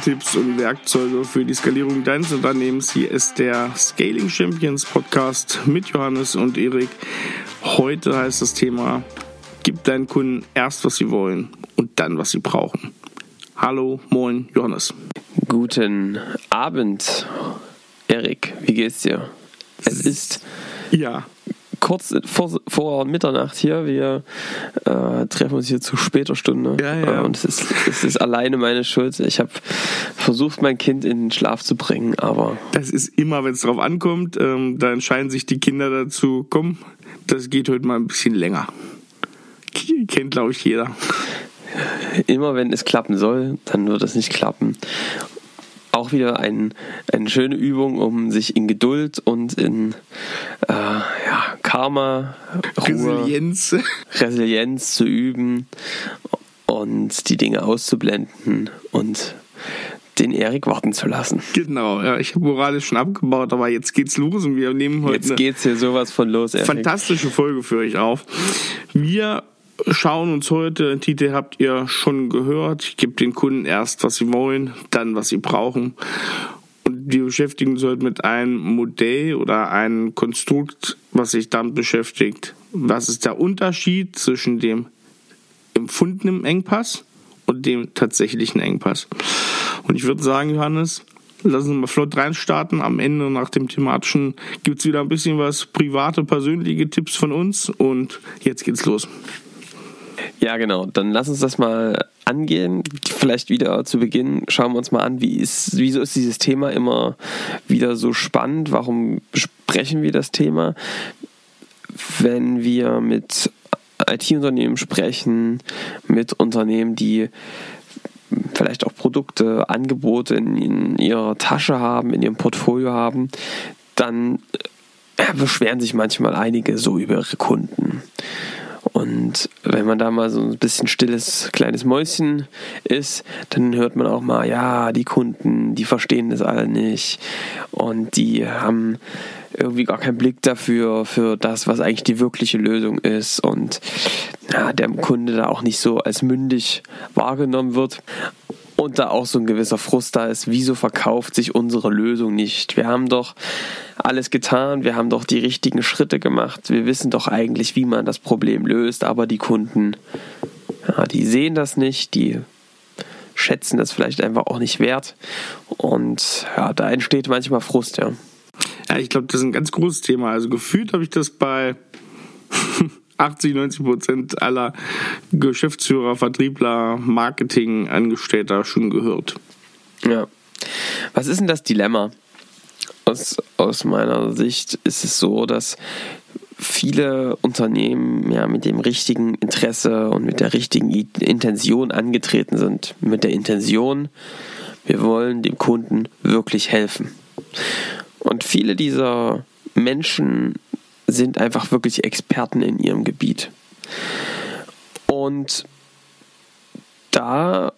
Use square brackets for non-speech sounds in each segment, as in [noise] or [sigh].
Tipps und Werkzeuge für die Skalierung deines Unternehmens. Hier ist der Scaling Champions Podcast mit Johannes und Erik. Heute heißt das Thema, gib deinen Kunden erst, was sie wollen und dann, was sie brauchen. Hallo, moin, Johannes. Guten Abend, Erik. Wie geht's dir? Es ist ja kurz vor, vor Mitternacht hier. Wir äh, treffen uns hier zu später Stunde. Ja, ja. Äh, und es ist, es ist alleine meine Schuld. Ich habe versucht, mein Kind in den Schlaf zu bringen, aber. Das ist immer, wenn es drauf ankommt, ähm, da entscheiden sich die Kinder dazu, komm, das geht heute mal ein bisschen länger. Kennt, glaube ich, jeder. Immer wenn es klappen soll, dann wird es nicht klappen auch wieder ein, eine schöne Übung, um sich in Geduld und in äh, ja, Karma, Ruhe, Resilienz. Resilienz zu üben und die Dinge auszublenden und den Erik warten zu lassen. Genau, ja, ich habe moralisch schon abgebaut, aber jetzt geht's los und wir nehmen heute jetzt geht's hier sowas von los. Erik. Fantastische Folge für euch auf. Wir schauen uns heute, den Titel habt ihr schon gehört, ich gebe den Kunden erst, was sie wollen, dann, was sie brauchen. Und wir beschäftigen uns heute mit einem Modell oder einem Konstrukt, was sich damit beschäftigt. Was ist der Unterschied zwischen dem empfundenen Engpass und dem tatsächlichen Engpass? Und ich würde sagen, Johannes, lass uns mal flott reinstarten. Am Ende nach dem thematischen gibt es wieder ein bisschen was private, persönliche Tipps von uns und jetzt geht's los. Ja, genau. Dann lass uns das mal angehen. Vielleicht wieder zu Beginn schauen wir uns mal an, wie ist, wieso ist dieses Thema immer wieder so spannend? Warum besprechen wir das Thema? Wenn wir mit IT-Unternehmen sprechen, mit Unternehmen, die vielleicht auch Produkte, Angebote in, in ihrer Tasche haben, in ihrem Portfolio haben, dann äh, beschweren sich manchmal einige so über ihre Kunden. Und wenn man da mal so ein bisschen stilles kleines Mäuschen ist, dann hört man auch mal, ja, die Kunden, die verstehen das alle nicht. Und die haben irgendwie gar keinen Blick dafür, für das, was eigentlich die wirkliche Lösung ist. Und ja, der Kunde da auch nicht so als mündig wahrgenommen wird und da auch so ein gewisser Frust da ist, wieso verkauft sich unsere Lösung nicht? Wir haben doch alles getan, wir haben doch die richtigen Schritte gemacht, wir wissen doch eigentlich, wie man das Problem löst, aber die Kunden, ja, die sehen das nicht, die schätzen das vielleicht einfach auch nicht wert und ja, da entsteht manchmal Frust, ja. Ja, ich glaube, das ist ein ganz großes Thema. Also gefühlt habe ich das bei [laughs] 80, 90 Prozent aller Geschäftsführer, Vertriebler, Marketingangestellter schon gehört. Ja. Was ist denn das Dilemma? Aus, aus meiner Sicht ist es so, dass viele Unternehmen ja mit dem richtigen Interesse und mit der richtigen Intention angetreten sind. Mit der Intention, wir wollen dem Kunden wirklich helfen. Und viele dieser Menschen sind einfach wirklich Experten in ihrem Gebiet. Und da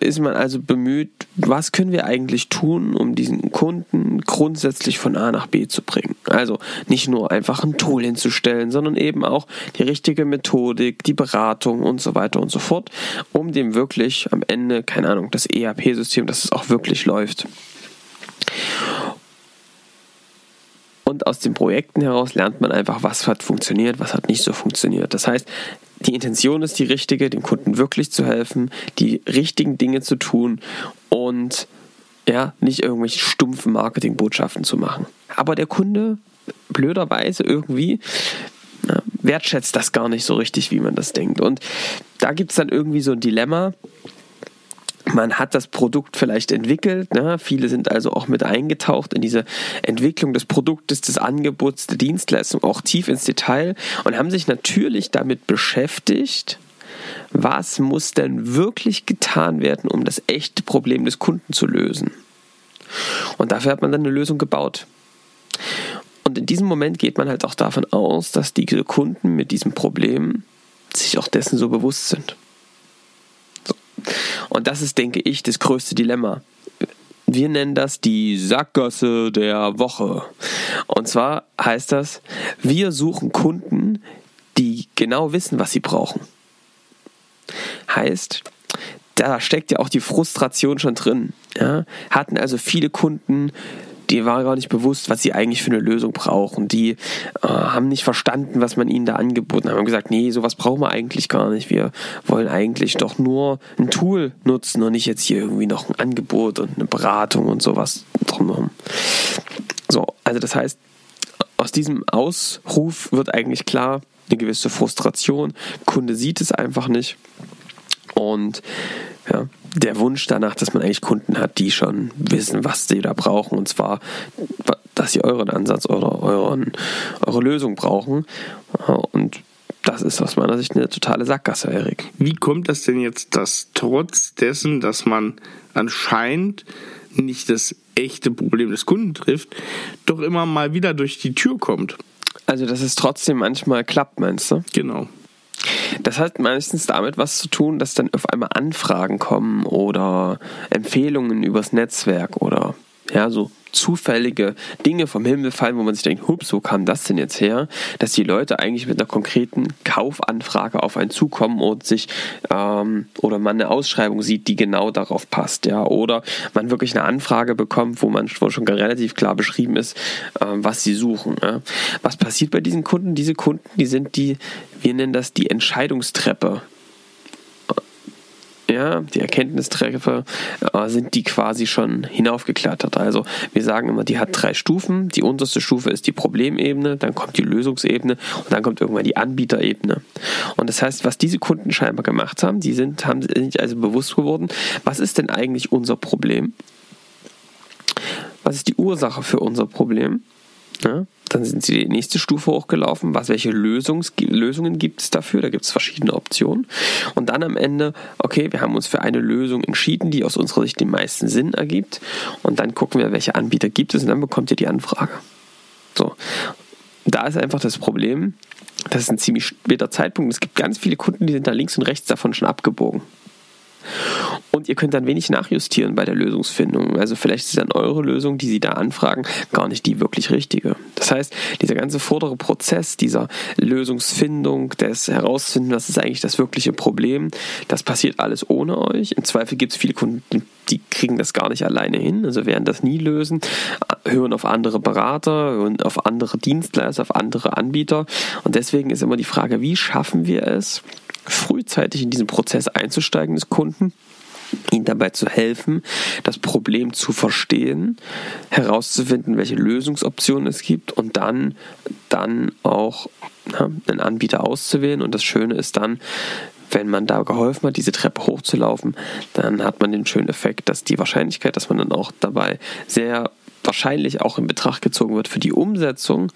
ist man also bemüht, was können wir eigentlich tun, um diesen Kunden grundsätzlich von A nach B zu bringen. Also nicht nur einfach ein Tool hinzustellen, sondern eben auch die richtige Methodik, die Beratung und so weiter und so fort, um dem wirklich am Ende, keine Ahnung, das ERP-System, dass es auch wirklich läuft. Und aus den Projekten heraus lernt man einfach, was hat funktioniert, was hat nicht so funktioniert. Das heißt, die Intention ist die richtige, dem Kunden wirklich zu helfen, die richtigen Dinge zu tun und ja, nicht irgendwelche stumpfen Marketingbotschaften zu machen. Aber der Kunde, blöderweise irgendwie, wertschätzt das gar nicht so richtig, wie man das denkt. Und da gibt es dann irgendwie so ein Dilemma man hat das Produkt vielleicht entwickelt. Ne? Viele sind also auch mit eingetaucht in diese Entwicklung des Produktes, des Angebots, der Dienstleistung, auch tief ins Detail und haben sich natürlich damit beschäftigt, was muss denn wirklich getan werden, um das echte Problem des Kunden zu lösen. Und dafür hat man dann eine Lösung gebaut. Und in diesem Moment geht man halt auch davon aus, dass diese Kunden mit diesem Problem sich auch dessen so bewusst sind. Und das ist, denke ich, das größte Dilemma. Wir nennen das die Sackgasse der Woche. Und zwar heißt das, wir suchen Kunden, die genau wissen, was sie brauchen. Heißt, da steckt ja auch die Frustration schon drin. Ja? Hatten also viele Kunden, die waren gar nicht bewusst, was sie eigentlich für eine Lösung brauchen. Die äh, haben nicht verstanden, was man ihnen da angeboten hat. Haben gesagt, nee, sowas brauchen wir eigentlich gar nicht. Wir wollen eigentlich doch nur ein Tool nutzen und nicht jetzt hier irgendwie noch ein Angebot und eine Beratung und sowas drumherum. So, also das heißt, aus diesem Ausruf wird eigentlich klar, eine gewisse Frustration. Kunde sieht es einfach nicht. Und ja, der Wunsch danach, dass man eigentlich Kunden hat, die schon wissen, was sie da brauchen. Und zwar, dass sie euren Ansatz oder euren, eure Lösung brauchen. Und das ist aus meiner Sicht eine totale Sackgasse, Erik. Wie kommt das denn jetzt, dass trotz dessen, dass man anscheinend nicht das echte Problem des Kunden trifft, doch immer mal wieder durch die Tür kommt? Also, dass es trotzdem manchmal klappt, meinst du? Genau. Das hat meistens damit was zu tun, dass dann auf einmal Anfragen kommen oder Empfehlungen übers Netzwerk oder ja, so zufällige Dinge vom Himmel fallen, wo man sich denkt, hups, wo kam das denn jetzt her? Dass die Leute eigentlich mit einer konkreten Kaufanfrage auf einen zukommen und sich ähm, oder man eine Ausschreibung sieht, die genau darauf passt, ja, oder man wirklich eine Anfrage bekommt, wo man wo schon relativ klar beschrieben ist, ähm, was sie suchen. Ja. Was passiert bei diesen Kunden? Diese Kunden, die sind die, wir nennen das die Entscheidungstreppe ja, die Erkenntnistreffer, äh, sind die quasi schon hinaufgeklettert. Also wir sagen immer, die hat drei Stufen. Die unterste Stufe ist die Problemebene, dann kommt die Lösungsebene und dann kommt irgendwann die Anbieterebene. Und das heißt, was diese Kunden scheinbar gemacht haben, die sind, haben sich also bewusst geworden, was ist denn eigentlich unser Problem? Was ist die Ursache für unser Problem? Ja, dann sind sie die nächste Stufe hochgelaufen. Was, welche Lösungs Lösungen gibt es dafür? Da gibt es verschiedene Optionen. Und dann am Ende, okay, wir haben uns für eine Lösung entschieden, die aus unserer Sicht den meisten Sinn ergibt. Und dann gucken wir, welche Anbieter gibt es und dann bekommt ihr die Anfrage. So. Da ist einfach das Problem, das ist ein ziemlich später Zeitpunkt. Es gibt ganz viele Kunden, die sind da links und rechts davon schon abgebogen. Und ihr könnt dann wenig nachjustieren bei der Lösungsfindung. Also vielleicht ist dann eure Lösung, die Sie da anfragen, gar nicht die wirklich richtige. Das heißt, dieser ganze vordere Prozess dieser Lösungsfindung, des Herausfinden, was ist eigentlich das wirkliche Problem, das passiert alles ohne euch. Im Zweifel gibt es viele Kunden, die kriegen das gar nicht alleine hin, also werden das nie lösen, hören auf andere Berater, hören auf andere Dienstleister, auf andere Anbieter. Und deswegen ist immer die Frage, wie schaffen wir es, frühzeitig in diesen Prozess einzusteigen des Kunden, ihnen dabei zu helfen, das Problem zu verstehen, herauszufinden, welche Lösungsoptionen es gibt und dann, dann auch na, einen Anbieter auszuwählen. Und das Schöne ist dann, wenn man da geholfen hat, diese Treppe hochzulaufen, dann hat man den schönen Effekt, dass die Wahrscheinlichkeit, dass man dann auch dabei sehr wahrscheinlich auch in Betracht gezogen wird für die Umsetzung,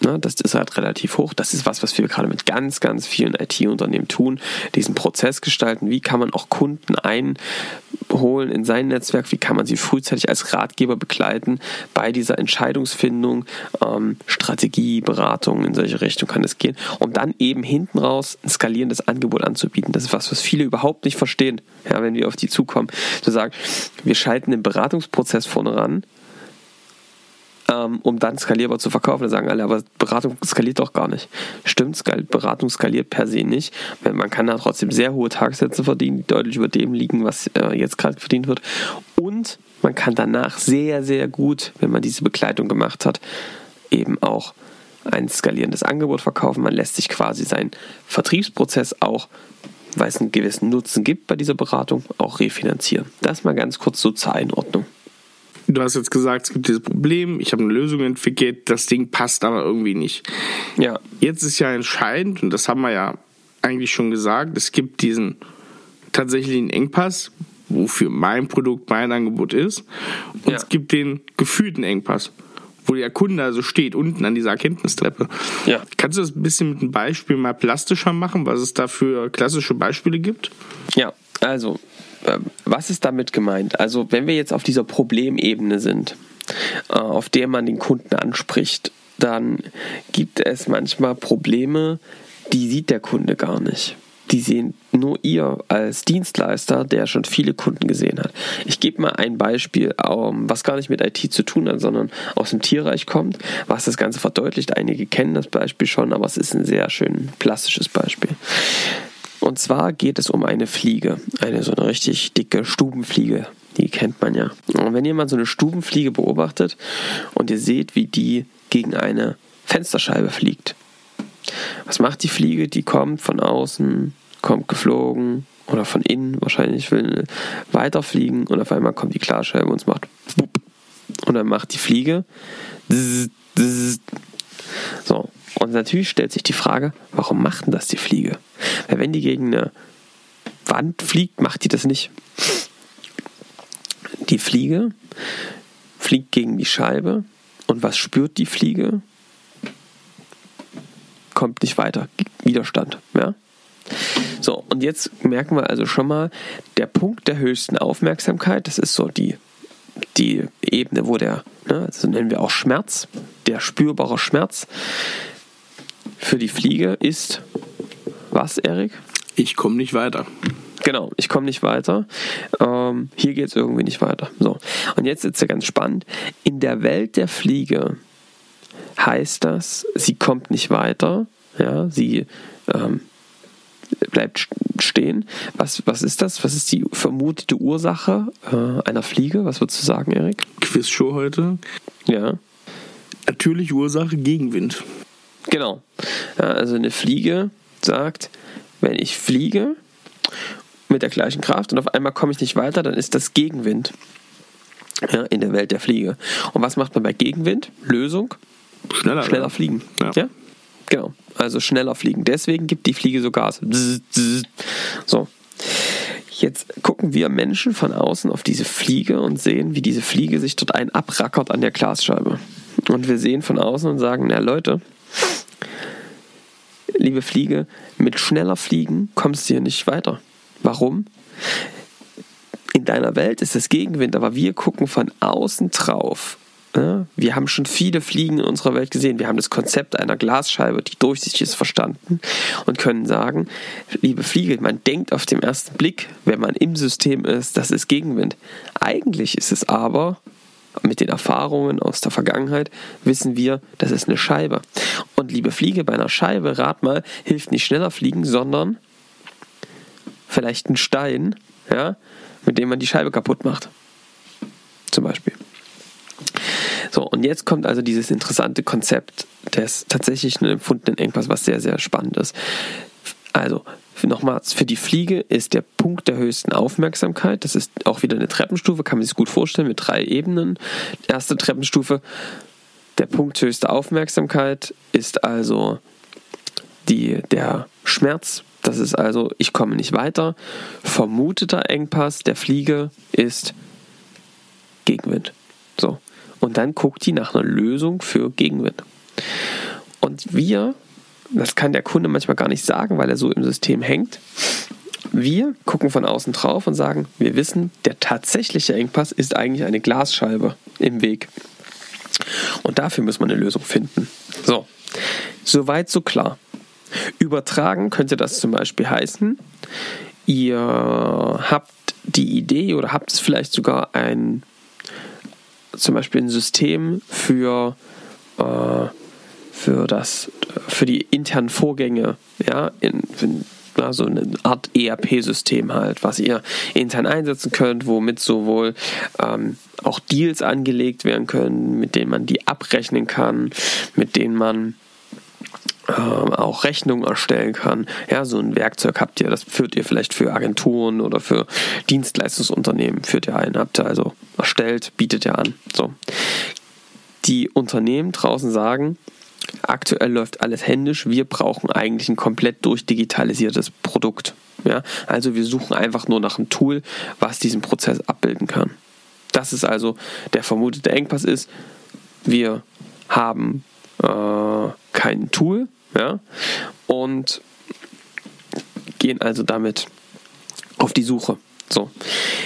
ne, das ist halt relativ hoch. Das ist was, was wir gerade mit ganz, ganz vielen IT-Unternehmen tun, diesen Prozess gestalten. Wie kann man auch Kunden einholen in sein Netzwerk? Wie kann man sie frühzeitig als Ratgeber begleiten bei dieser Entscheidungsfindung, ähm, Strategie, Beratung, in solche Richtung kann es gehen, um dann eben hinten raus ein skalierendes Angebot anzubieten. Das ist was, was viele überhaupt nicht verstehen, ja, wenn wir auf die zukommen. Zu sagen, wir schalten den Beratungsprozess vorne ran, um dann skalierbar zu verkaufen. Da sagen alle, aber Beratung skaliert doch gar nicht. Stimmt, Beratung skaliert per se nicht. Man kann da trotzdem sehr hohe Tagessätze verdienen, die deutlich über dem liegen, was äh, jetzt gerade verdient wird. Und man kann danach sehr, sehr gut, wenn man diese Begleitung gemacht hat, eben auch ein skalierendes Angebot verkaufen. Man lässt sich quasi seinen Vertriebsprozess auch weil es einen gewissen Nutzen gibt bei dieser Beratung, auch refinanzieren. Das mal ganz kurz so zur Einordnung du hast jetzt gesagt, es gibt dieses Problem, ich habe eine Lösung entwickelt, das Ding passt aber irgendwie nicht. Ja. Jetzt ist ja entscheidend, und das haben wir ja eigentlich schon gesagt, es gibt diesen tatsächlichen Engpass, wofür mein Produkt, mein Angebot ist. Und ja. es gibt den gefühlten Engpass, wo der Kunde also steht, unten an dieser Erkenntnistreppe. Ja. Kannst du das ein bisschen mit einem Beispiel mal plastischer machen, was es da für klassische Beispiele gibt? Ja, also äh, was ist damit gemeint? Also wenn wir jetzt auf dieser Problemebene sind, äh, auf der man den Kunden anspricht, dann gibt es manchmal Probleme, die sieht der Kunde gar nicht. Die sehen nur ihr als Dienstleister, der schon viele Kunden gesehen hat. Ich gebe mal ein Beispiel, was gar nicht mit IT zu tun hat, sondern aus dem Tierreich kommt, was das Ganze verdeutlicht. Einige kennen das Beispiel schon, aber es ist ein sehr schön plastisches Beispiel. Und zwar geht es um eine Fliege, eine so eine richtig dicke Stubenfliege. Die kennt man ja. Und wenn mal so eine Stubenfliege beobachtet und ihr seht, wie die gegen eine Fensterscheibe fliegt. Was macht die Fliege? Die kommt von außen, kommt geflogen oder von innen wahrscheinlich, will weiterfliegen und auf einmal kommt die Klarscheibe und es macht und dann macht die Fliege so. Und natürlich stellt sich die Frage, warum macht denn das die Fliege? Weil wenn die gegen eine Wand fliegt, macht die das nicht. Die Fliege fliegt gegen die Scheibe und was spürt die Fliege? Kommt nicht weiter. Widerstand. Ja? So, und jetzt merken wir also schon mal, der Punkt der höchsten Aufmerksamkeit, das ist so die, die Ebene, wo der, ne, das nennen wir auch Schmerz, der spürbare Schmerz für die Fliege ist was, Erik? Ich komme nicht weiter. Genau, ich komme nicht weiter. Ähm, hier geht es irgendwie nicht weiter. So. Und jetzt ist es ganz spannend. In der Welt der Fliege heißt das, sie kommt nicht weiter. Ja, sie ähm, bleibt stehen. Was, was ist das? Was ist die vermutete Ursache äh, einer Fliege? Was würdest du sagen, Erik? Quizshow heute. Ja. Natürliche Ursache Gegenwind. Genau. Ja, also eine Fliege sagt, wenn ich fliege mit der gleichen Kraft und auf einmal komme ich nicht weiter, dann ist das Gegenwind ja, in der Welt der Fliege. Und was macht man bei Gegenwind? Lösung? Schneller, schneller fliegen. Ja. ja. Genau. Also schneller fliegen. Deswegen gibt die Fliege so Gas. So. Jetzt gucken wir Menschen von außen auf diese Fliege und sehen, wie diese Fliege sich dort ein abrackert an der Glasscheibe. Und wir sehen von außen und sagen, na Leute, liebe Fliege, mit schneller Fliegen kommst du hier nicht weiter. Warum? In deiner Welt ist es Gegenwind, aber wir gucken von außen drauf. Wir haben schon viele Fliegen in unserer Welt gesehen. Wir haben das Konzept einer Glasscheibe, die durchsichtig ist, verstanden und können sagen, liebe Fliege, man denkt auf den ersten Blick, wenn man im System ist, das ist Gegenwind. Eigentlich ist es aber mit den Erfahrungen aus der Vergangenheit wissen wir, das ist eine Scheibe. Und liebe Fliege, bei einer Scheibe, rat mal, hilft nicht schneller fliegen, sondern vielleicht ein Stein, ja, mit dem man die Scheibe kaputt macht. Zum Beispiel. So, und jetzt kommt also dieses interessante Konzept des tatsächlichen empfundenen Engpass, was sehr, sehr spannend ist. Also, nochmals, für die Fliege ist der Punkt der höchsten Aufmerksamkeit, das ist auch wieder eine Treppenstufe, kann man sich gut vorstellen, mit drei Ebenen. Erste Treppenstufe, der Punkt höchste Aufmerksamkeit ist also die, der Schmerz, das ist also, ich komme nicht weiter. Vermuteter Engpass der Fliege ist Gegenwind. So. Und dann guckt die nach einer Lösung für Gegenwind. Und wir das kann der Kunde manchmal gar nicht sagen, weil er so im System hängt. Wir gucken von außen drauf und sagen, wir wissen, der tatsächliche Engpass ist eigentlich eine Glasscheibe im Weg. Und dafür muss man eine Lösung finden. So, soweit so klar. Übertragen könnte das zum Beispiel heißen, ihr habt die Idee oder habt es vielleicht sogar ein zum Beispiel ein System für äh, für das, für die internen Vorgänge, ja, in, in ja, so eine Art ERP-System halt, was ihr intern einsetzen könnt, womit sowohl ähm, auch Deals angelegt werden können, mit denen man die abrechnen kann, mit denen man auch Rechnungen erstellen kann. Ja, so ein Werkzeug habt ihr, das führt ihr vielleicht für Agenturen oder für Dienstleistungsunternehmen, führt ihr ein, habt ihr also erstellt, bietet ihr an. So. Die Unternehmen draußen sagen, Aktuell läuft alles händisch. Wir brauchen eigentlich ein komplett durchdigitalisiertes Produkt. Ja? Also wir suchen einfach nur nach einem Tool, was diesen Prozess abbilden kann. Das ist also der vermutete Engpass ist, wir haben äh, kein Tool ja? und gehen also damit auf die Suche. So,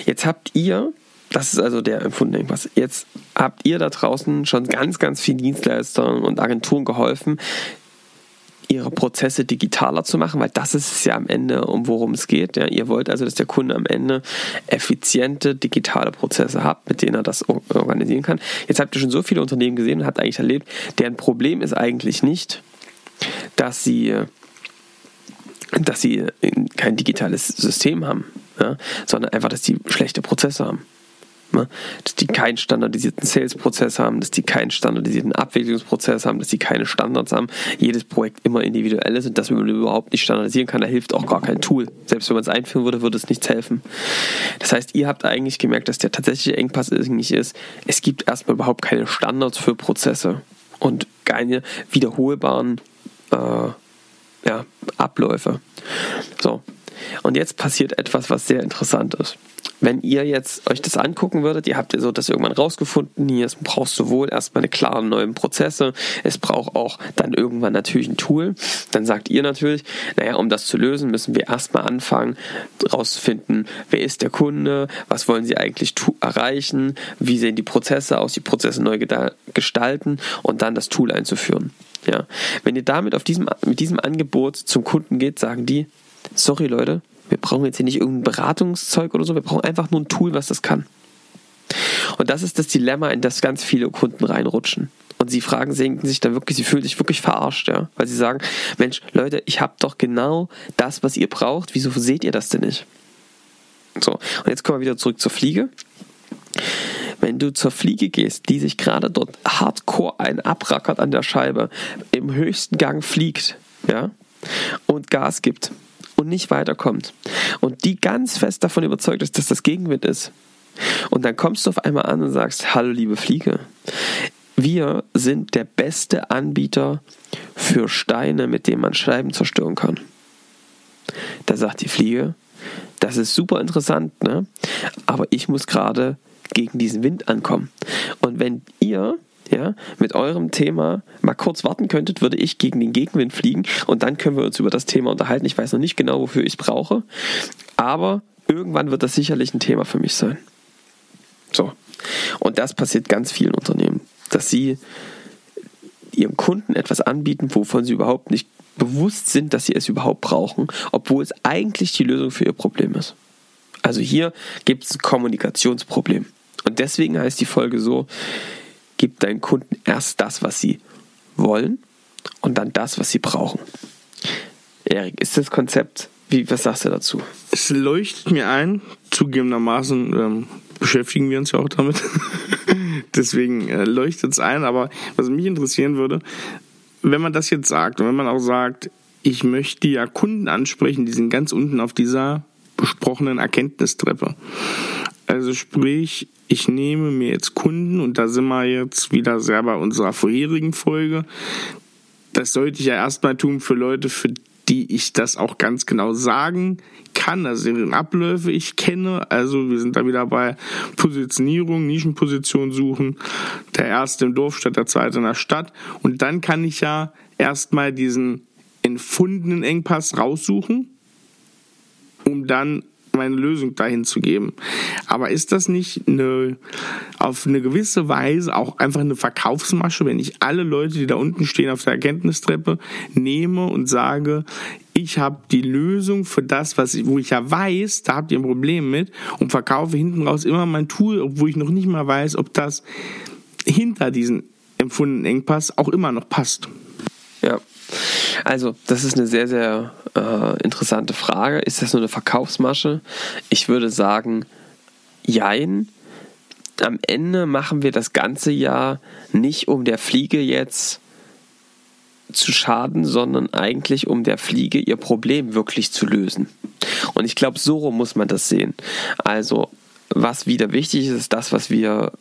jetzt habt ihr das ist also der empfundene Engpass. Jetzt habt ihr da draußen schon ganz, ganz vielen Dienstleistern und Agenturen geholfen, ihre Prozesse digitaler zu machen, weil das ist es ja am Ende, um worum es geht. Ja, ihr wollt also, dass der Kunde am Ende effiziente digitale Prozesse hat, mit denen er das organisieren kann. Jetzt habt ihr schon so viele Unternehmen gesehen und habt eigentlich erlebt, deren Problem ist eigentlich nicht, dass sie dass sie kein digitales System haben, ja, sondern einfach, dass die schlechte Prozesse haben. Ne? Dass die keinen standardisierten Sales-Prozess haben, dass die keinen standardisierten Abwicklungsprozess haben, dass die keine Standards haben, jedes Projekt immer individuell ist und dass man überhaupt nicht standardisieren kann, da hilft auch gar kein Tool. Selbst wenn man es einführen würde, würde es nichts helfen. Das heißt, ihr habt eigentlich gemerkt, dass der tatsächliche Engpass eigentlich ist, es gibt erstmal überhaupt keine Standards für Prozesse und keine wiederholbaren äh, ja, Abläufe. So. Und jetzt passiert etwas, was sehr interessant ist wenn ihr jetzt euch das angucken würdet, ihr habt ja so das irgendwann rausgefunden, hier es braucht sowohl erstmal eine klare neue Prozesse, es braucht auch dann irgendwann natürlich ein Tool. Dann sagt ihr natürlich, naja, um das zu lösen, müssen wir erstmal anfangen, rauszufinden, wer ist der Kunde, was wollen sie eigentlich erreichen, wie sehen die Prozesse aus, die Prozesse neu gestalten und dann das Tool einzuführen. Ja. Wenn ihr damit auf diesem, mit diesem Angebot zum Kunden geht, sagen die, sorry Leute, wir brauchen jetzt hier nicht irgendein Beratungszeug oder so, wir brauchen einfach nur ein Tool, was das kann. Und das ist das Dilemma, in das ganz viele Kunden reinrutschen. Und sie fragen sich dann wirklich, sie fühlen sich wirklich verarscht, ja, weil sie sagen, Mensch, Leute, ich habe doch genau das, was ihr braucht, wieso seht ihr das denn nicht? So, und jetzt kommen wir wieder zurück zur Fliege. Wenn du zur Fliege gehst, die sich gerade dort hardcore ein abrackert an der Scheibe, im höchsten Gang fliegt, ja, und Gas gibt, und nicht weiterkommt und die ganz fest davon überzeugt ist, dass das Gegenwind ist. Und dann kommst du auf einmal an und sagst, hallo liebe Fliege, wir sind der beste Anbieter für Steine, mit denen man Scheiben zerstören kann. Da sagt die Fliege, das ist super interessant, ne? aber ich muss gerade gegen diesen Wind ankommen. Und wenn ihr ja, mit eurem Thema mal kurz warten könntet, würde ich gegen den Gegenwind fliegen und dann können wir uns über das Thema unterhalten. Ich weiß noch nicht genau, wofür ich es brauche, aber irgendwann wird das sicherlich ein Thema für mich sein. So. Und das passiert ganz vielen Unternehmen, dass sie ihrem Kunden etwas anbieten, wovon sie überhaupt nicht bewusst sind, dass sie es überhaupt brauchen, obwohl es eigentlich die Lösung für ihr Problem ist. Also hier gibt es ein Kommunikationsproblem. Und deswegen heißt die Folge so, Gib deinen Kunden erst das, was sie wollen und dann das, was sie brauchen. Erik, ist das Konzept, wie, was sagst du dazu? Es leuchtet mir ein, zugegebenermaßen ähm, beschäftigen wir uns ja auch damit. [laughs] Deswegen äh, leuchtet es ein, aber was mich interessieren würde, wenn man das jetzt sagt und wenn man auch sagt, ich möchte ja Kunden ansprechen, die sind ganz unten auf dieser besprochenen Erkenntnistreppe. Also sprich, ich nehme mir jetzt Kunden und da sind wir jetzt wieder sehr bei unserer vorherigen Folge. Das sollte ich ja erstmal tun für Leute, für die ich das auch ganz genau sagen kann, also deren Abläufe ich kenne. Also wir sind da wieder bei Positionierung, Nischenposition suchen. Der erste im Dorf statt der zweite in der Stadt. Und dann kann ich ja erstmal diesen empfundenen Engpass raussuchen, um dann meine Lösung dahin zu geben. Aber ist das nicht eine, auf eine gewisse Weise auch einfach eine Verkaufsmasche, wenn ich alle Leute, die da unten stehen auf der Erkenntnistreppe, nehme und sage, ich habe die Lösung für das, was ich, wo ich ja weiß, da habt ihr ein Problem mit und verkaufe hinten raus immer mein Tool, obwohl ich noch nicht mal weiß, ob das hinter diesen empfundenen Engpass auch immer noch passt. Ja, also, das ist eine sehr, sehr äh, interessante Frage. Ist das nur eine Verkaufsmasche? Ich würde sagen, jein. Am Ende machen wir das ganze Jahr nicht um der Fliege jetzt zu schaden, sondern eigentlich um der Fliege ihr Problem wirklich zu lösen. Und ich glaube, so muss man das sehen. Also, was wieder wichtig ist, ist das, was wir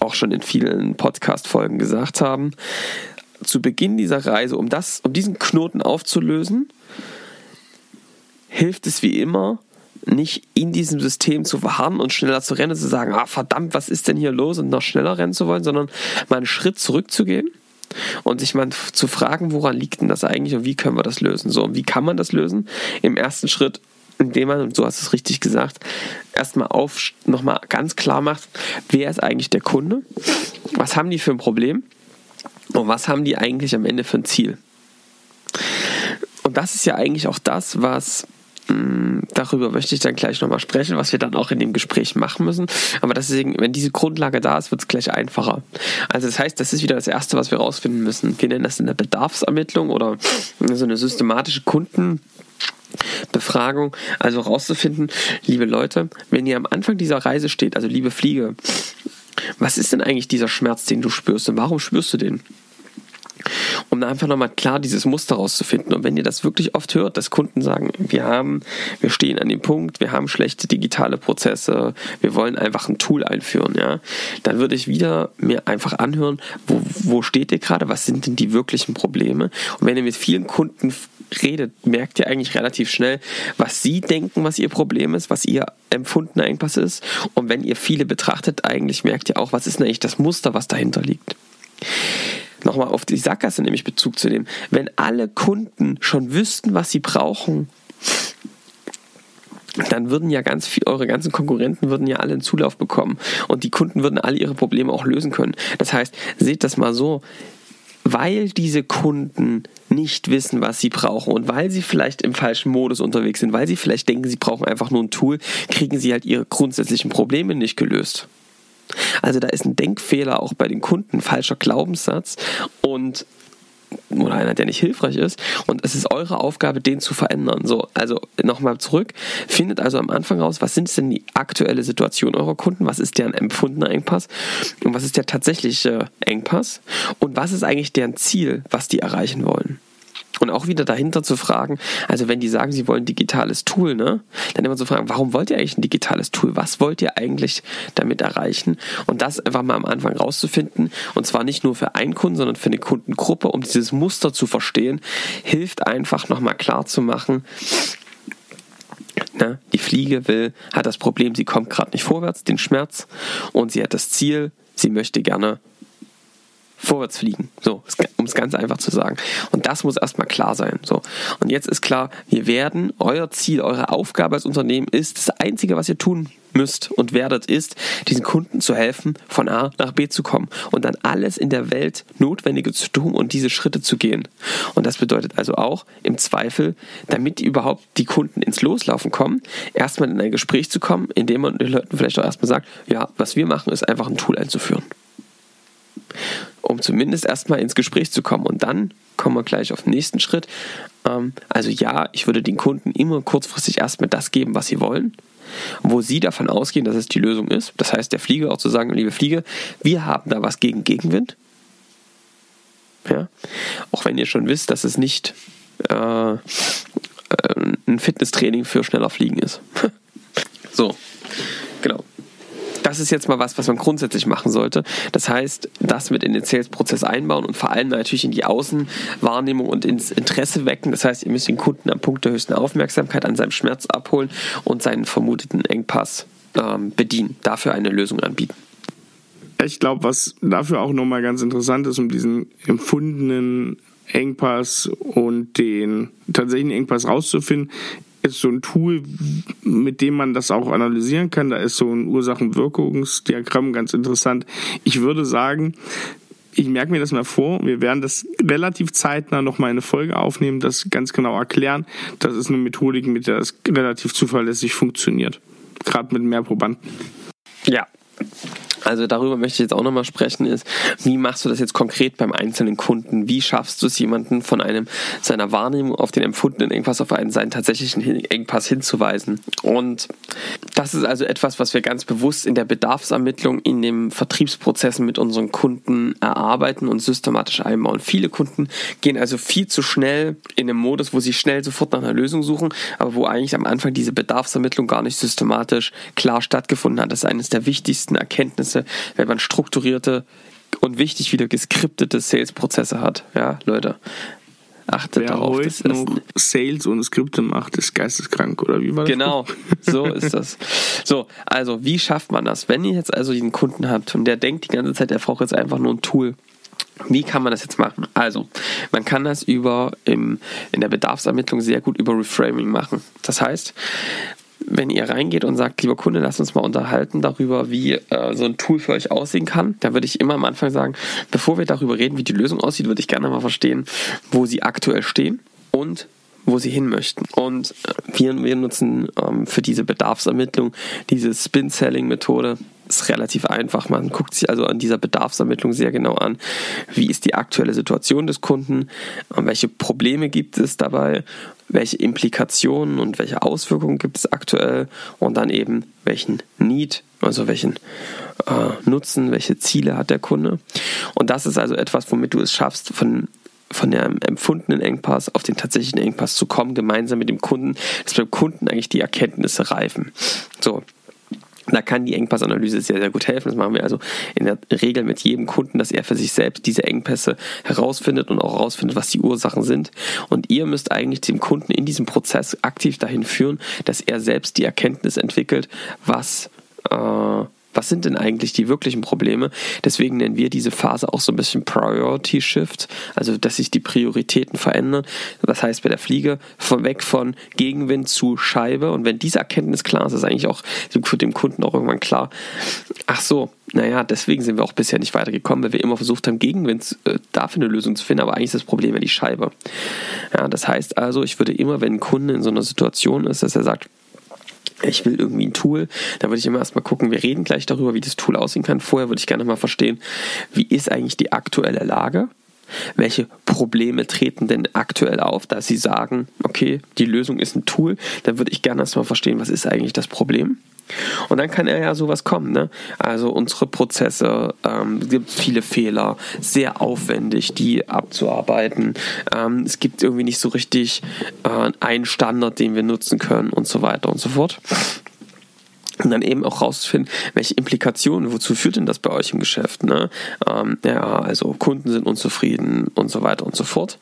auch schon in vielen Podcast-Folgen gesagt haben zu Beginn dieser Reise, um, das, um diesen Knoten aufzulösen, hilft es wie immer, nicht in diesem System zu verharren und schneller zu rennen zu sagen, ah verdammt, was ist denn hier los und noch schneller rennen zu wollen, sondern mal einen Schritt zurückzugehen und sich mal zu fragen, woran liegt denn das eigentlich und wie können wir das lösen? So, und wie kann man das lösen? Im ersten Schritt, indem man, und so hast du es richtig gesagt, erstmal auf, nochmal ganz klar macht, wer ist eigentlich der Kunde? Was haben die für ein Problem? Und was haben die eigentlich am Ende für ein Ziel? Und das ist ja eigentlich auch das, was darüber möchte ich dann gleich nochmal sprechen, was wir dann auch in dem Gespräch machen müssen. Aber deswegen, wenn diese Grundlage da ist, wird es gleich einfacher. Also das heißt, das ist wieder das Erste, was wir rausfinden müssen. Wir nennen das in der Bedarfsermittlung oder so eine systematische Kunden. Befragung, also rauszufinden, liebe Leute, wenn ihr am Anfang dieser Reise steht, also liebe Fliege, was ist denn eigentlich dieser Schmerz, den du spürst und warum spürst du den? Um da einfach nochmal klar dieses Muster rauszufinden. Und wenn ihr das wirklich oft hört, dass Kunden sagen, wir haben, wir stehen an dem Punkt, wir haben schlechte digitale Prozesse, wir wollen einfach ein Tool einführen, ja, dann würde ich wieder mir einfach anhören, wo, wo steht ihr gerade, was sind denn die wirklichen Probleme? Und wenn ihr mit vielen Kunden redet, merkt ihr eigentlich relativ schnell, was sie denken, was ihr Problem ist, was ihr empfundener Engpass ist. Und wenn ihr viele betrachtet, eigentlich merkt ihr auch, was ist denn eigentlich das Muster, was dahinter liegt nochmal auf die Sackgasse nämlich Bezug zu nehmen. Wenn alle Kunden schon wüssten, was sie brauchen, dann würden ja ganz viel, eure ganzen Konkurrenten würden ja alle einen Zulauf bekommen und die Kunden würden alle ihre Probleme auch lösen können. Das heißt, seht das mal so, weil diese Kunden nicht wissen, was sie brauchen und weil sie vielleicht im falschen Modus unterwegs sind, weil sie vielleicht denken, sie brauchen einfach nur ein Tool, kriegen sie halt ihre grundsätzlichen Probleme nicht gelöst. Also da ist ein Denkfehler auch bei den Kunden, falscher Glaubenssatz und oder einer, der nicht hilfreich ist. Und es ist eure Aufgabe, den zu verändern. So, also nochmal zurück. Findet also am Anfang raus, was sind denn die aktuelle Situation eurer Kunden? Was ist deren empfundener Engpass? Und was ist der tatsächliche Engpass? Und was ist eigentlich deren Ziel, was die erreichen wollen? Und auch wieder dahinter zu fragen, also wenn die sagen, sie wollen ein digitales Tool, ne, dann immer zu fragen, warum wollt ihr eigentlich ein digitales Tool? Was wollt ihr eigentlich damit erreichen? Und das einfach mal am Anfang rauszufinden. Und zwar nicht nur für einen Kunden, sondern für eine Kundengruppe, um dieses Muster zu verstehen, hilft einfach nochmal klar zu machen, Ne? Die Fliege will, hat das Problem, sie kommt gerade nicht vorwärts, den Schmerz, und sie hat das Ziel, sie möchte gerne vorwärts fliegen. So, um es ganz einfach zu sagen. Und das muss erstmal klar sein. So. Und jetzt ist klar, wir werden, euer Ziel, eure Aufgabe als Unternehmen ist, das Einzige, was ihr tun müsst und werdet, ist, diesen Kunden zu helfen, von A nach B zu kommen und dann alles in der Welt Notwendige zu tun und diese Schritte zu gehen. Und das bedeutet also auch, im Zweifel, damit überhaupt die Kunden ins Loslaufen kommen, erstmal in ein Gespräch zu kommen, indem man den Leuten vielleicht auch erstmal sagt, ja, was wir machen, ist einfach ein Tool einzuführen um zumindest erstmal ins Gespräch zu kommen. Und dann kommen wir gleich auf den nächsten Schritt. Ähm, also ja, ich würde den Kunden immer kurzfristig erstmal das geben, was sie wollen, wo sie davon ausgehen, dass es die Lösung ist. Das heißt, der Flieger auch zu sagen, liebe Fliege, wir haben da was gegen Gegenwind. Ja? Auch wenn ihr schon wisst, dass es nicht äh, äh ein Fitnesstraining für schneller Fliegen ist. [laughs] so, genau das ist jetzt mal was, was man grundsätzlich machen sollte. Das heißt, das mit in den Sales-Prozess einbauen und vor allem natürlich in die Außenwahrnehmung und ins Interesse wecken. Das heißt, ihr müsst den Kunden am Punkt der höchsten Aufmerksamkeit an seinem Schmerz abholen und seinen vermuteten Engpass ähm, bedienen, dafür eine Lösung anbieten. Ich glaube, was dafür auch nochmal ganz interessant ist, um diesen empfundenen Engpass und den tatsächlichen Engpass rauszufinden, ist so ein Tool, mit dem man das auch analysieren kann. Da ist so ein Ursachen-Wirkungsdiagramm ganz interessant. Ich würde sagen, ich merke mir das mal vor. Wir werden das relativ zeitnah nochmal eine Folge aufnehmen, das ganz genau erklären. Das ist eine Methodik, mit der es relativ zuverlässig funktioniert. Gerade mit mehr Probanden. Ja, also darüber möchte ich jetzt auch nochmal sprechen, ist, wie machst du das jetzt konkret beim einzelnen Kunden? Wie schaffst du es, jemanden von einem seiner Wahrnehmung auf den empfundenen Engpass auf einen seinen tatsächlichen Engpass hinzuweisen? Und das ist also etwas, was wir ganz bewusst in der Bedarfsermittlung in den Vertriebsprozessen mit unseren Kunden erarbeiten und systematisch einbauen. Viele Kunden gehen also viel zu schnell in einen Modus, wo sie schnell sofort nach einer Lösung suchen, aber wo eigentlich am Anfang diese Bedarfsermittlung gar nicht systematisch klar stattgefunden hat. Das ist eines der wichtigsten Erkenntnisse wenn man strukturierte und wichtig wieder geskriptete Sales-Prozesse hat. Ja, Leute. Achtet Wer darauf. Heute das noch Sales und Skripte macht, ist geisteskrank, oder wie war das? Genau, so [laughs] ist das. So, also wie schafft man das? Wenn ihr jetzt also diesen Kunden habt und der denkt die ganze Zeit, er braucht jetzt einfach nur ein Tool, wie kann man das jetzt machen? Also, man kann das über im, in der Bedarfsermittlung sehr gut über Reframing machen. Das heißt, wenn ihr reingeht und sagt, lieber Kunde, lasst uns mal unterhalten darüber, wie äh, so ein Tool für euch aussehen kann, da würde ich immer am Anfang sagen, bevor wir darüber reden, wie die Lösung aussieht, würde ich gerne mal verstehen, wo sie aktuell stehen und wo sie hin möchten. Und äh, wir, wir nutzen ähm, für diese Bedarfsermittlung diese Spin-Selling-Methode. Ist relativ einfach. Man guckt sich also an dieser Bedarfsermittlung sehr genau an, wie ist die aktuelle Situation des Kunden, welche Probleme gibt es dabei welche Implikationen und welche Auswirkungen gibt es aktuell und dann eben welchen Need, also welchen äh, Nutzen, welche Ziele hat der Kunde. Und das ist also etwas, womit du es schaffst, von von dem empfundenen Engpass auf den tatsächlichen Engpass zu kommen, gemeinsam mit dem Kunden, dass beim Kunden eigentlich die Erkenntnisse reifen. So, da kann die Engpassanalyse sehr, sehr gut helfen. Das machen wir also in der Regel mit jedem Kunden, dass er für sich selbst diese Engpässe herausfindet und auch herausfindet, was die Ursachen sind. Und ihr müsst eigentlich dem Kunden in diesem Prozess aktiv dahin führen, dass er selbst die Erkenntnis entwickelt, was äh, was sind denn eigentlich die wirklichen Probleme? Deswegen nennen wir diese Phase auch so ein bisschen Priority Shift, also dass sich die Prioritäten verändern. Das heißt bei der Fliege von weg von Gegenwind zu Scheibe. Und wenn diese Erkenntnis klar ist, ist eigentlich auch für den Kunden auch irgendwann klar, ach so, naja, deswegen sind wir auch bisher nicht weitergekommen, weil wir immer versucht haben, Gegenwind äh, dafür eine Lösung zu finden, aber eigentlich ist das Problem ja die Scheibe. Ja, das heißt also, ich würde immer, wenn ein Kunde in so einer Situation ist, dass er sagt, ich will irgendwie ein Tool, da würde ich immer erstmal gucken, wir reden gleich darüber, wie das Tool aussehen kann. Vorher würde ich gerne mal verstehen, wie ist eigentlich die aktuelle Lage? Welche Probleme treten denn aktuell auf, da Sie sagen, okay, die Lösung ist ein Tool, dann würde ich gerne erstmal verstehen, was ist eigentlich das Problem? Und dann kann er ja sowas kommen. Ne? Also unsere Prozesse, ähm, es gibt viele Fehler, sehr aufwendig, die abzuarbeiten. Ähm, es gibt irgendwie nicht so richtig äh, einen Standard, den wir nutzen können und so weiter und so fort und dann eben auch rauszufinden, welche Implikationen, wozu führt denn das bei euch im Geschäft? Ne? Ähm, ja, also Kunden sind unzufrieden und so weiter und so fort.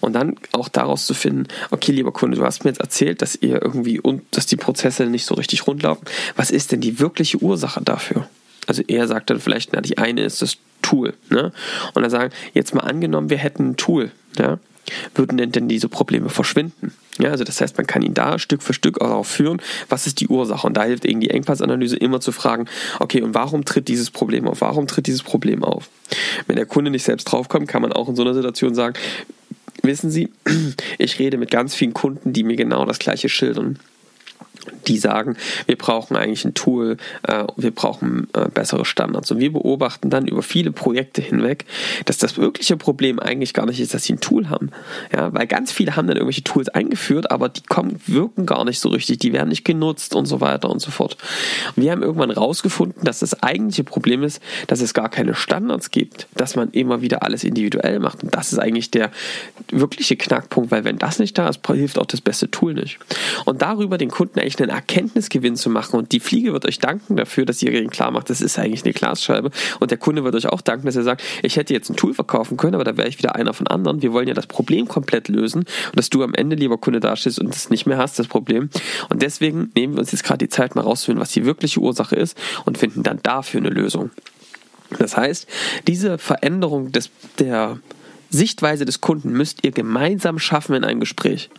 Und dann auch daraus zu finden, okay, lieber Kunde, du hast mir jetzt erzählt, dass ihr irgendwie und dass die Prozesse nicht so richtig rund laufen. Was ist denn die wirkliche Ursache dafür? Also er sagt dann vielleicht, na, die eine ist das Tool. Ne? Und dann sagen, jetzt mal angenommen, wir hätten ein Tool, ja? würden denn, denn diese Probleme verschwinden? Ja, also das heißt, man kann ihn da Stück für Stück auch darauf führen, was ist die Ursache. Und da hilft eben die Engpassanalyse immer zu fragen, okay, und warum tritt dieses Problem auf? Warum tritt dieses Problem auf? Wenn der Kunde nicht selbst draufkommt, kann man auch in so einer Situation sagen, wissen Sie, [clears throat] ich rede mit ganz vielen Kunden, die mir genau das gleiche schildern die sagen, wir brauchen eigentlich ein Tool, äh, wir brauchen äh, bessere Standards. Und wir beobachten dann über viele Projekte hinweg, dass das wirkliche Problem eigentlich gar nicht ist, dass sie ein Tool haben. Ja, weil ganz viele haben dann irgendwelche Tools eingeführt, aber die kommen, wirken gar nicht so richtig, die werden nicht genutzt und so weiter und so fort. Und wir haben irgendwann rausgefunden, dass das eigentliche Problem ist, dass es gar keine Standards gibt, dass man immer wieder alles individuell macht. Und das ist eigentlich der wirkliche Knackpunkt, weil wenn das nicht da ist, hilft auch das beste Tool nicht. Und darüber den Kunden echt einen Erkenntnisgewinn zu machen und die Fliege wird euch danken dafür, dass ihr ihnen klar macht, das ist eigentlich eine Glasscheibe und der Kunde wird euch auch danken, dass er sagt, ich hätte jetzt ein Tool verkaufen können, aber da wäre ich wieder einer von anderen. Wir wollen ja das Problem komplett lösen und dass du am Ende, lieber Kunde, dastehst und es nicht mehr hast, das Problem. Und deswegen nehmen wir uns jetzt gerade die Zeit mal rauszufinden, was die wirkliche Ursache ist und finden dann dafür eine Lösung. Das heißt, diese Veränderung des, der Sichtweise des Kunden müsst ihr gemeinsam schaffen in einem Gespräch.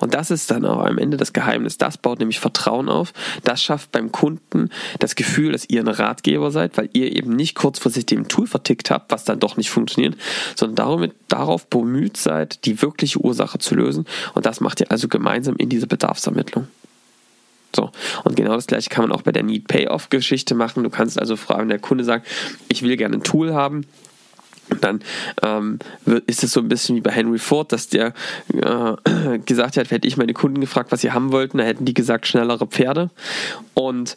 Und das ist dann auch am Ende das Geheimnis. Das baut nämlich Vertrauen auf. Das schafft beim Kunden das Gefühl, dass ihr ein Ratgeber seid, weil ihr eben nicht kurzfristig dem Tool vertickt habt, was dann doch nicht funktioniert, sondern darum, darauf bemüht seid, die wirkliche Ursache zu lösen. Und das macht ihr also gemeinsam in dieser Bedarfsermittlung. So. Und genau das gleiche kann man auch bei der Need-Payoff-Geschichte machen. Du kannst also fragen, der Kunde sagt, ich will gerne ein Tool haben dann ähm, ist es so ein bisschen wie bei Henry Ford, dass der äh, [clears throat] gesagt hat, hätte ich meine Kunden gefragt, was sie haben wollten, da hätten die gesagt, schnellere Pferde. Und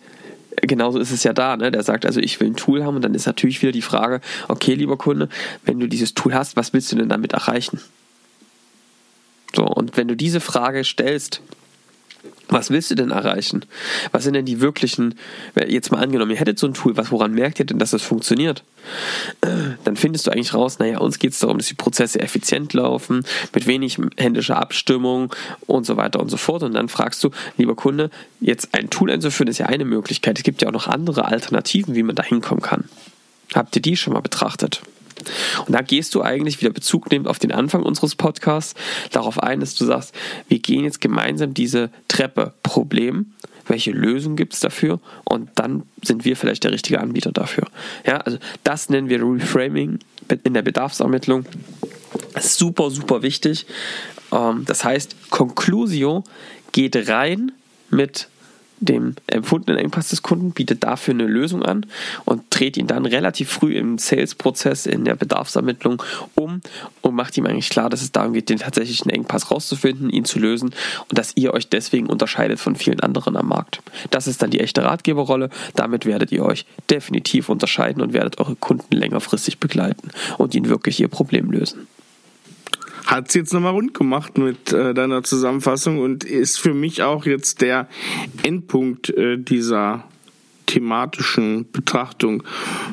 genauso ist es ja da, ne? Der sagt also, ich will ein Tool haben und dann ist natürlich wieder die Frage, okay, lieber Kunde, wenn du dieses Tool hast, was willst du denn damit erreichen? So, und wenn du diese Frage stellst, was willst du denn erreichen? Was sind denn die wirklichen, jetzt mal angenommen, ihr hättet so ein Tool, was, woran merkt ihr denn, dass es das funktioniert? [clears throat] Dann findest du eigentlich raus, naja, uns geht es darum, dass die Prozesse effizient laufen, mit wenig händischer Abstimmung und so weiter und so fort. Und dann fragst du, lieber Kunde, jetzt ein Tool einzuführen, ist ja eine Möglichkeit. Es gibt ja auch noch andere Alternativen, wie man da hinkommen kann. Habt ihr die schon mal betrachtet? Und da gehst du eigentlich wieder Bezug nehmend auf den Anfang unseres Podcasts darauf ein, dass du sagst, wir gehen jetzt gemeinsam diese Treppe Problem. Welche Lösung gibt es dafür? Und dann sind wir vielleicht der richtige Anbieter dafür. Ja, also das nennen wir Reframing in der Bedarfsermittlung. Super, super wichtig. Ähm, das heißt, Conclusio geht rein mit dem empfundenen Engpass des Kunden, bietet dafür eine Lösung an und dreht ihn dann relativ früh im Sales-Prozess, in der Bedarfsermittlung um und macht ihm eigentlich klar, dass es darum geht, den tatsächlichen Engpass rauszufinden, ihn zu lösen und dass ihr euch deswegen unterscheidet von vielen anderen am Markt. Das ist dann die echte Ratgeberrolle. Damit werdet ihr euch definitiv unterscheiden und werdet eure Kunden längerfristig begleiten und ihnen wirklich ihr Problem lösen hat es jetzt nochmal rund gemacht mit äh, deiner Zusammenfassung und ist für mich auch jetzt der Endpunkt äh, dieser thematischen Betrachtung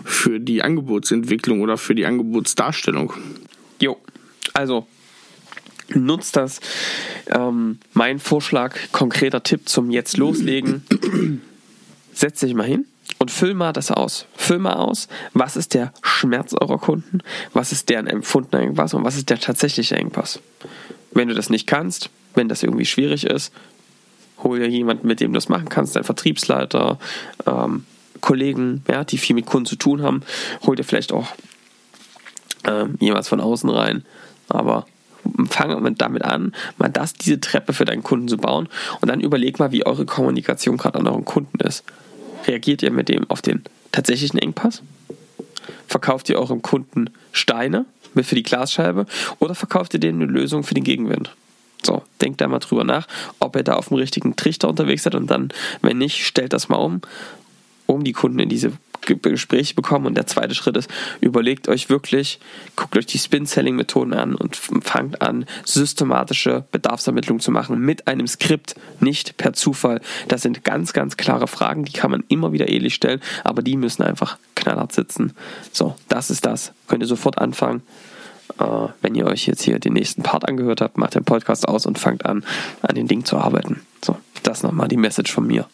für die Angebotsentwicklung oder für die Angebotsdarstellung. Jo, also nutzt das. Ähm, mein Vorschlag, konkreter Tipp zum Jetzt loslegen. [clears throat] Setz dich mal hin und füll mal das aus. Füll mal aus, was ist der Schmerz eurer Kunden, was ist deren empfundener Engpass und was ist der tatsächliche Engpass. Wenn du das nicht kannst, wenn das irgendwie schwierig ist, hol dir jemanden, mit dem du das machen kannst, einen Vertriebsleiter, ähm, Kollegen, ja, die viel mit Kunden zu tun haben, hol dir vielleicht auch ähm, jemals von außen rein. Aber fange damit an, mal das, diese Treppe für deinen Kunden zu bauen und dann überleg mal, wie eure Kommunikation gerade an euren Kunden ist. Reagiert ihr mit dem auf den tatsächlichen Engpass? Verkauft ihr eurem Kunden Steine für die Glasscheibe oder verkauft ihr denen eine Lösung für den Gegenwind? So, denkt da mal drüber nach, ob ihr da auf dem richtigen Trichter unterwegs seid und dann, wenn nicht, stellt das mal um, um die Kunden in diese Gespräche bekommen. Und der zweite Schritt ist, überlegt euch wirklich, guckt euch die Spin-Selling-Methoden an und fangt an, systematische Bedarfsermittlung zu machen mit einem Skript, nicht per Zufall. Das sind ganz, ganz klare Fragen, die kann man immer wieder ähnlich stellen, aber die müssen einfach knallhart sitzen. So, das ist das. Könnt ihr sofort anfangen. Äh, wenn ihr euch jetzt hier den nächsten Part angehört habt, macht den Podcast aus und fangt an, an den Ding zu arbeiten. So, das nochmal die Message von mir.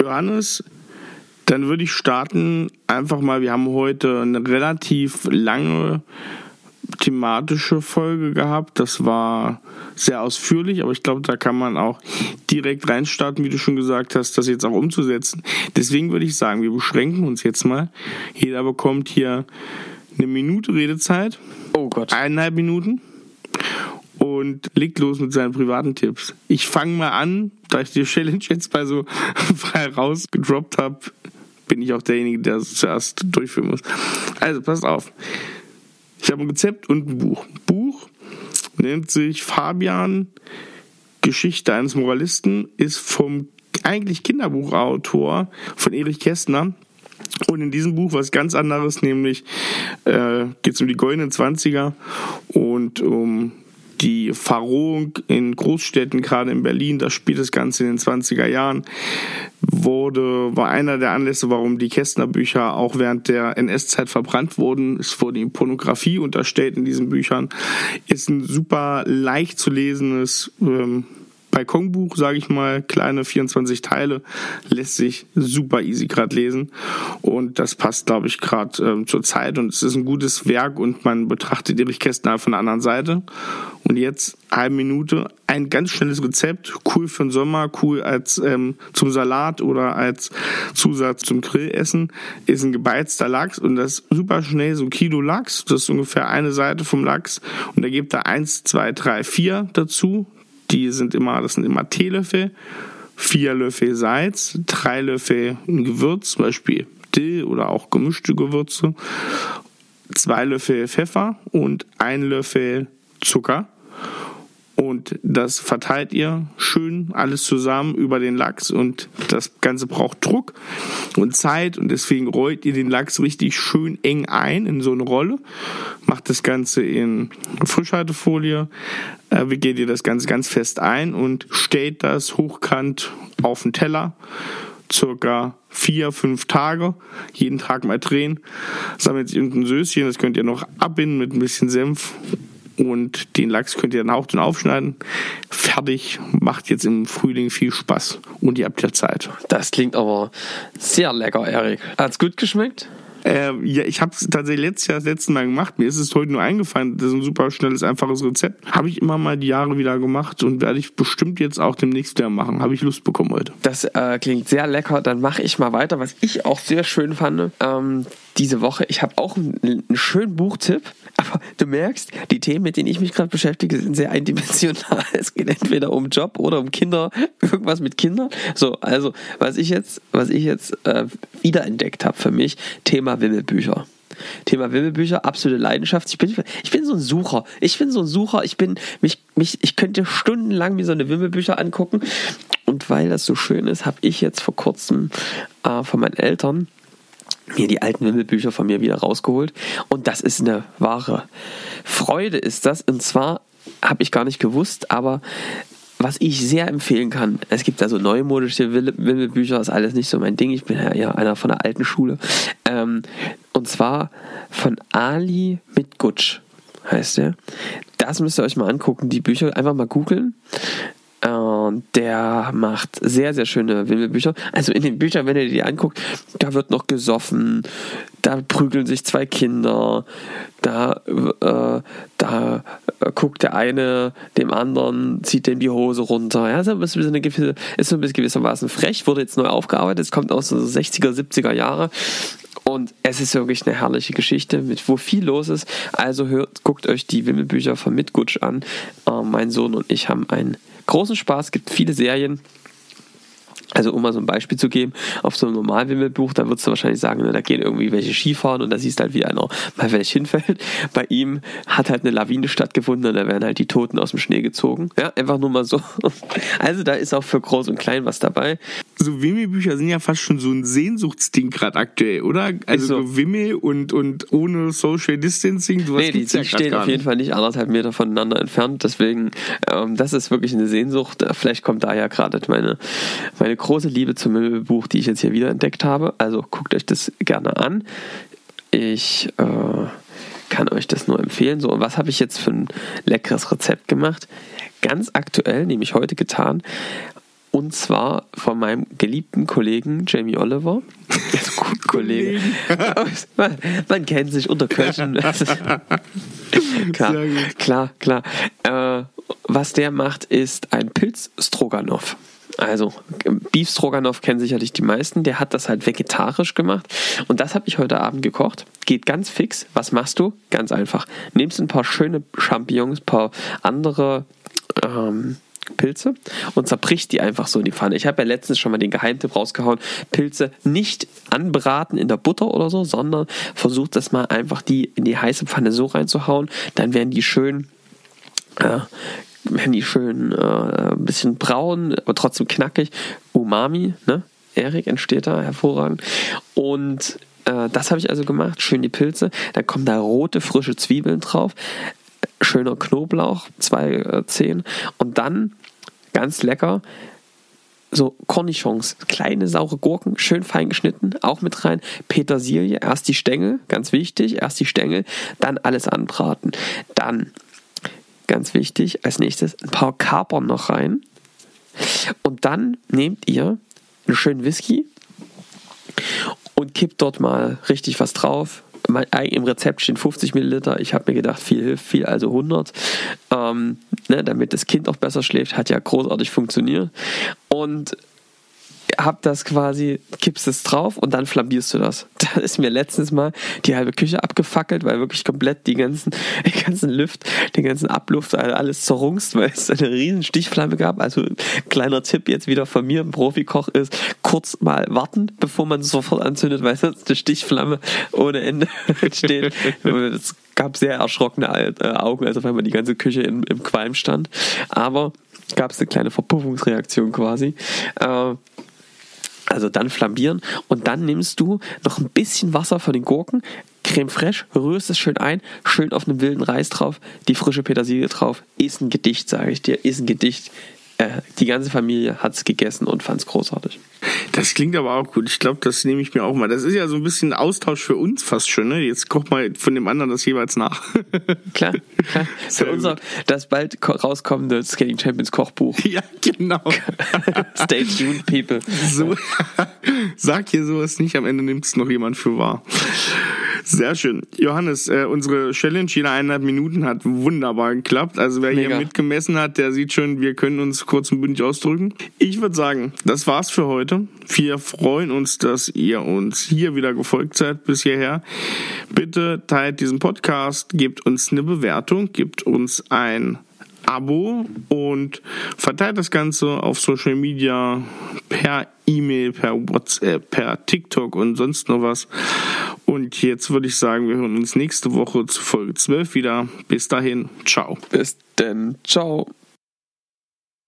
Johannes, dann würde ich starten einfach mal, wir haben heute eine relativ lange thematische Folge gehabt. Das war sehr ausführlich, aber ich glaube, da kann man auch direkt reinstarten, wie du schon gesagt hast, das jetzt auch umzusetzen. Deswegen würde ich sagen, wir beschränken uns jetzt mal. Jeder bekommt hier eine Minute Redezeit. Oh Gott. Eineinhalb Minuten. Und legt los mit seinen privaten Tipps. Ich fange mal an, da ich die Challenge jetzt mal so [laughs] frei rausgedroppt habe, bin ich auch derjenige, der es zuerst durchführen muss. Also, passt auf. Ich habe ein Rezept und ein Buch. Buch nennt sich Fabian Geschichte eines Moralisten, ist vom eigentlich Kinderbuchautor von Erich Kästner. Und in diesem Buch was ganz anderes, nämlich äh, geht es um die goldenen Zwanziger und um die Verrohung in Großstädten, gerade in Berlin, da spielt das Ganze in den 20er Jahren, wurde, war einer der Anlässe, warum die Kästner Bücher auch während der NS-Zeit verbrannt wurden. Es wurde ihm Pornografie unterstellt in diesen Büchern. Ist ein super leicht zu lesendes ähm, Balkonbuch, sage ich mal, kleine 24 Teile, lässt sich super easy gerade lesen. Und das passt, glaube ich, gerade ähm, zur Zeit. Und es ist ein gutes Werk und man betrachtet Kästner von der anderen Seite. Und jetzt eine Minute, ein ganz schnelles Rezept, cool für den Sommer, cool als ähm, zum Salat oder als Zusatz zum Grillessen, ist ein gebeizter Lachs und das super schnell, so Kilo Lachs, das ist ungefähr eine Seite vom Lachs. Und da gibt er eins, zwei, drei, vier dazu, die sind immer, das sind immer Teelöffel, vier Löffel Salz, drei Löffel Gewürz, zum Beispiel Dill oder auch gemischte Gewürze, zwei Löffel Pfeffer und ein Löffel Zucker und das verteilt ihr schön alles zusammen über den Lachs. Und das Ganze braucht Druck und Zeit. Und deswegen rollt ihr den Lachs richtig schön eng ein in so eine Rolle, macht das Ganze in Frischhaltefolie, äh, wickelt ihr das Ganze ganz fest ein und stellt das hochkant auf den Teller. Circa vier, fünf Tage, jeden Tag mal drehen, sammelt irgendein Söschen, das könnt ihr noch abbinden mit ein bisschen Senf und den Lachs könnt ihr dann auch aufschneiden. Fertig, macht jetzt im Frühling viel Spaß und ihr habt ja Zeit. Das klingt aber sehr lecker, Erik. Hat's gut geschmeckt? Äh, ja, ich habe es tatsächlich letztes Jahr das letzte Mal gemacht. Mir ist es heute nur eingefallen. Das ist ein super schnelles, einfaches Rezept. Habe ich immer mal die Jahre wieder gemacht und werde ich bestimmt jetzt auch demnächst wieder machen. Habe ich Lust bekommen heute. Das äh, klingt sehr lecker. Dann mache ich mal weiter, was ich auch sehr schön fand. Ähm, diese Woche. Ich habe auch einen, einen, schönen Buchtipp. [laughs] Aber du merkst, die Themen, mit denen ich mich gerade beschäftige, sind sehr eindimensional. [laughs] Es geht entweder um Job oder um Kinder, [laughs] irgendwas mit Kindern. So, also was ich jetzt, was ich jetzt äh, wiederentdeckt habe für mich, Thema Wimmelbücher. Thema Wimmelbücher, absolute Leidenschaft. Ich bin, ich bin so ein Sucher. Ich bin so ein Sucher. Ich bin, mich, mich, ich könnte stundenlang mir so eine Wimmelbücher angucken. Und weil das so schön ist, habe ich jetzt vor kurzem äh, von meinen Eltern mir die alten Wimmelbücher von mir wieder rausgeholt. Und das ist eine wahre Freude, ist das. Und zwar habe ich gar nicht gewusst, aber was ich sehr empfehlen kann, es gibt also neumodische Wimmelbücher, ist alles nicht so mein Ding. Ich bin ja einer von der alten Schule. Ähm, und zwar von Ali mit Gutsch heißt der. Das müsst ihr euch mal angucken, die Bücher einfach mal googeln. Und der macht sehr, sehr schöne Wimmelbücher. Also in den Büchern, wenn ihr die anguckt, da wird noch gesoffen, da prügeln sich zwei Kinder, da, äh, da guckt der eine dem anderen, zieht dem die Hose runter. Ja, ist, so ein bisschen gewissermaßen frech, wurde jetzt neu aufgearbeitet, es kommt aus den 60er, 70er Jahre. Und es ist wirklich eine herrliche Geschichte, mit wo viel los ist. Also hört, guckt euch die Wimmelbücher von Mitgutsch an. Äh, mein Sohn und ich haben einen großen Spaß, es gibt viele Serien. Also um mal so ein Beispiel zu geben, auf so einem Normalwimmelbuch, da würdest du wahrscheinlich sagen, ne, da gehen irgendwie welche Skifahren und da siehst du halt, wie einer mal welch hinfällt. [laughs] Bei ihm hat halt eine Lawine stattgefunden und da werden halt die Toten aus dem Schnee gezogen. Ja, einfach nur mal so. [laughs] Also da ist auch für Groß und Klein was dabei. So Wimmelbücher sind ja fast schon so ein Sehnsuchtsding gerade aktuell, oder? Also so. Wimmel und, und ohne Social Distancing, sowas nee, die, die ja stehen auf jeden Fall nicht anderthalb Meter voneinander entfernt, deswegen, ähm, das ist wirklich eine Sehnsucht. Vielleicht kommt da ja gerade meine, meine große Liebe zum Möbelbuch, die ich jetzt hier wieder entdeckt habe. Also guckt euch das gerne an. Ich äh, kann euch das nur empfehlen. So, und was habe ich jetzt für ein leckeres Rezept gemacht? Ganz aktuell, nämlich heute getan. Und zwar von meinem geliebten Kollegen Jamie Oliver. [laughs] Also, Kollege. man, [laughs] man, kennt sich unter Köchen. [laughs] klar, klar, klar. Äh, was der macht, ist ein Pilz-Stroganoff. Also Beef Stroganoff kennen sicherlich die meisten. Der hat das halt vegetarisch gemacht. Und das habe ich heute Abend gekocht. Geht ganz fix. Was machst du? Ganz einfach. Nimmst ein paar schöne Champignons, ein paar andere ähm, Pilze und zerbricht die einfach so in die Pfanne. Ich habe ja letztens schon mal den Geheimtipp rausgehauen. Pilze nicht anbraten in der Butter oder so, sondern versucht das mal einfach die in die heiße Pfanne so reinzuhauen. Dann werden die schön äh, werden die schön äh, ein bisschen braun, aber trotzdem knackig. Umami, ne? Erik entsteht da hervorragend. Und äh, das habe ich also gemacht. Schön die Pilze. Dann kommen da rote, frische Zwiebeln drauf. Schöner Knoblauch, zwei äh, Zehen. Und dann, ganz lecker, so Cornichons, kleine saure Gurken, schön fein geschnitten, auch mit rein. Petersilie, erst die Stängel, ganz wichtig, erst die Stängel, dann alles anbraten. Dann ganz wichtig, als nächstes ein paar Kapern noch rein. Und dann nehmt ihr einen schönen Whisky und kippt dort mal richtig was drauf. Im Rezept stehen 50 Milliliter. Ich habe mir gedacht, viel hilft viel, also 100. Ähm, ne, damit das Kind auch besser schläft, hat ja großartig funktioniert. Und hab das quasi, kippst es drauf und dann flambierst du das. [laughs] Da ist mir letztens mal die halbe Küche abgefackelt, weil wirklich komplett die ganzen, [laughs] die ganzen Lüft, den ganzen Abluft, alles zerrungst, weil es eine riesen Stichflamme gab. Also kleiner Tipp jetzt wieder von mir, ein Profikoch ist, kurz mal warten, bevor man es sofort anzündet, weil sonst eine Stichflamme ohne Ende [laughs] entsteht. Es gab sehr erschrockene äh, Augen, also wenn man die ganze Küche in, im Qualm stand. Aber gab es eine kleine Verpuffungsreaktion quasi. Äh, also dann flambieren und dann nimmst du noch ein bisschen Wasser von den Gurken, Creme fraiche, rührst es schön ein, schön auf einem wilden Reis drauf, die frische Petersilie drauf. Ist ein Gedicht, sage ich dir, ist ein Gedicht. [laughs] Die ganze Familie hat es gegessen und fand es großartig. Das klingt aber auch gut. Ich glaube, das nehme ich mir auch mal. Das ist ja so ein bisschen Austausch für uns fast schon. Ne? Jetzt koch mal von dem anderen das jeweils nach. [laughs] klar, klar. Für unser, das bald rauskommende Skating Champions Kochbuch. [laughs] Ja, genau. Stay tuned, people. So, sag hier sowas nicht, am Ende nimmt es noch jemand für wahr. Sehr schön. Johannes, äh, unsere Challenge jeder eineinhalb Minuten hat wunderbar geklappt. Also wer Mega. hier mitgemessen hat, der sieht schon, wir können uns kurz und bündig ausdrücken. Ich würde sagen, das war's für heute. Wir freuen uns, dass ihr uns hier wieder gefolgt seid bis hierher. Bitte teilt diesen Podcast, gebt uns eine Bewertung, gebt uns ein Abo und verteilt das Ganze auf Social Media per E-Mail, per WhatsApp, per TikTok und sonst noch was. Und jetzt würde ich sagen, wir hören uns nächste Woche zu Folge 12 wieder. Bis dahin, ciao. Bis denn, ciao.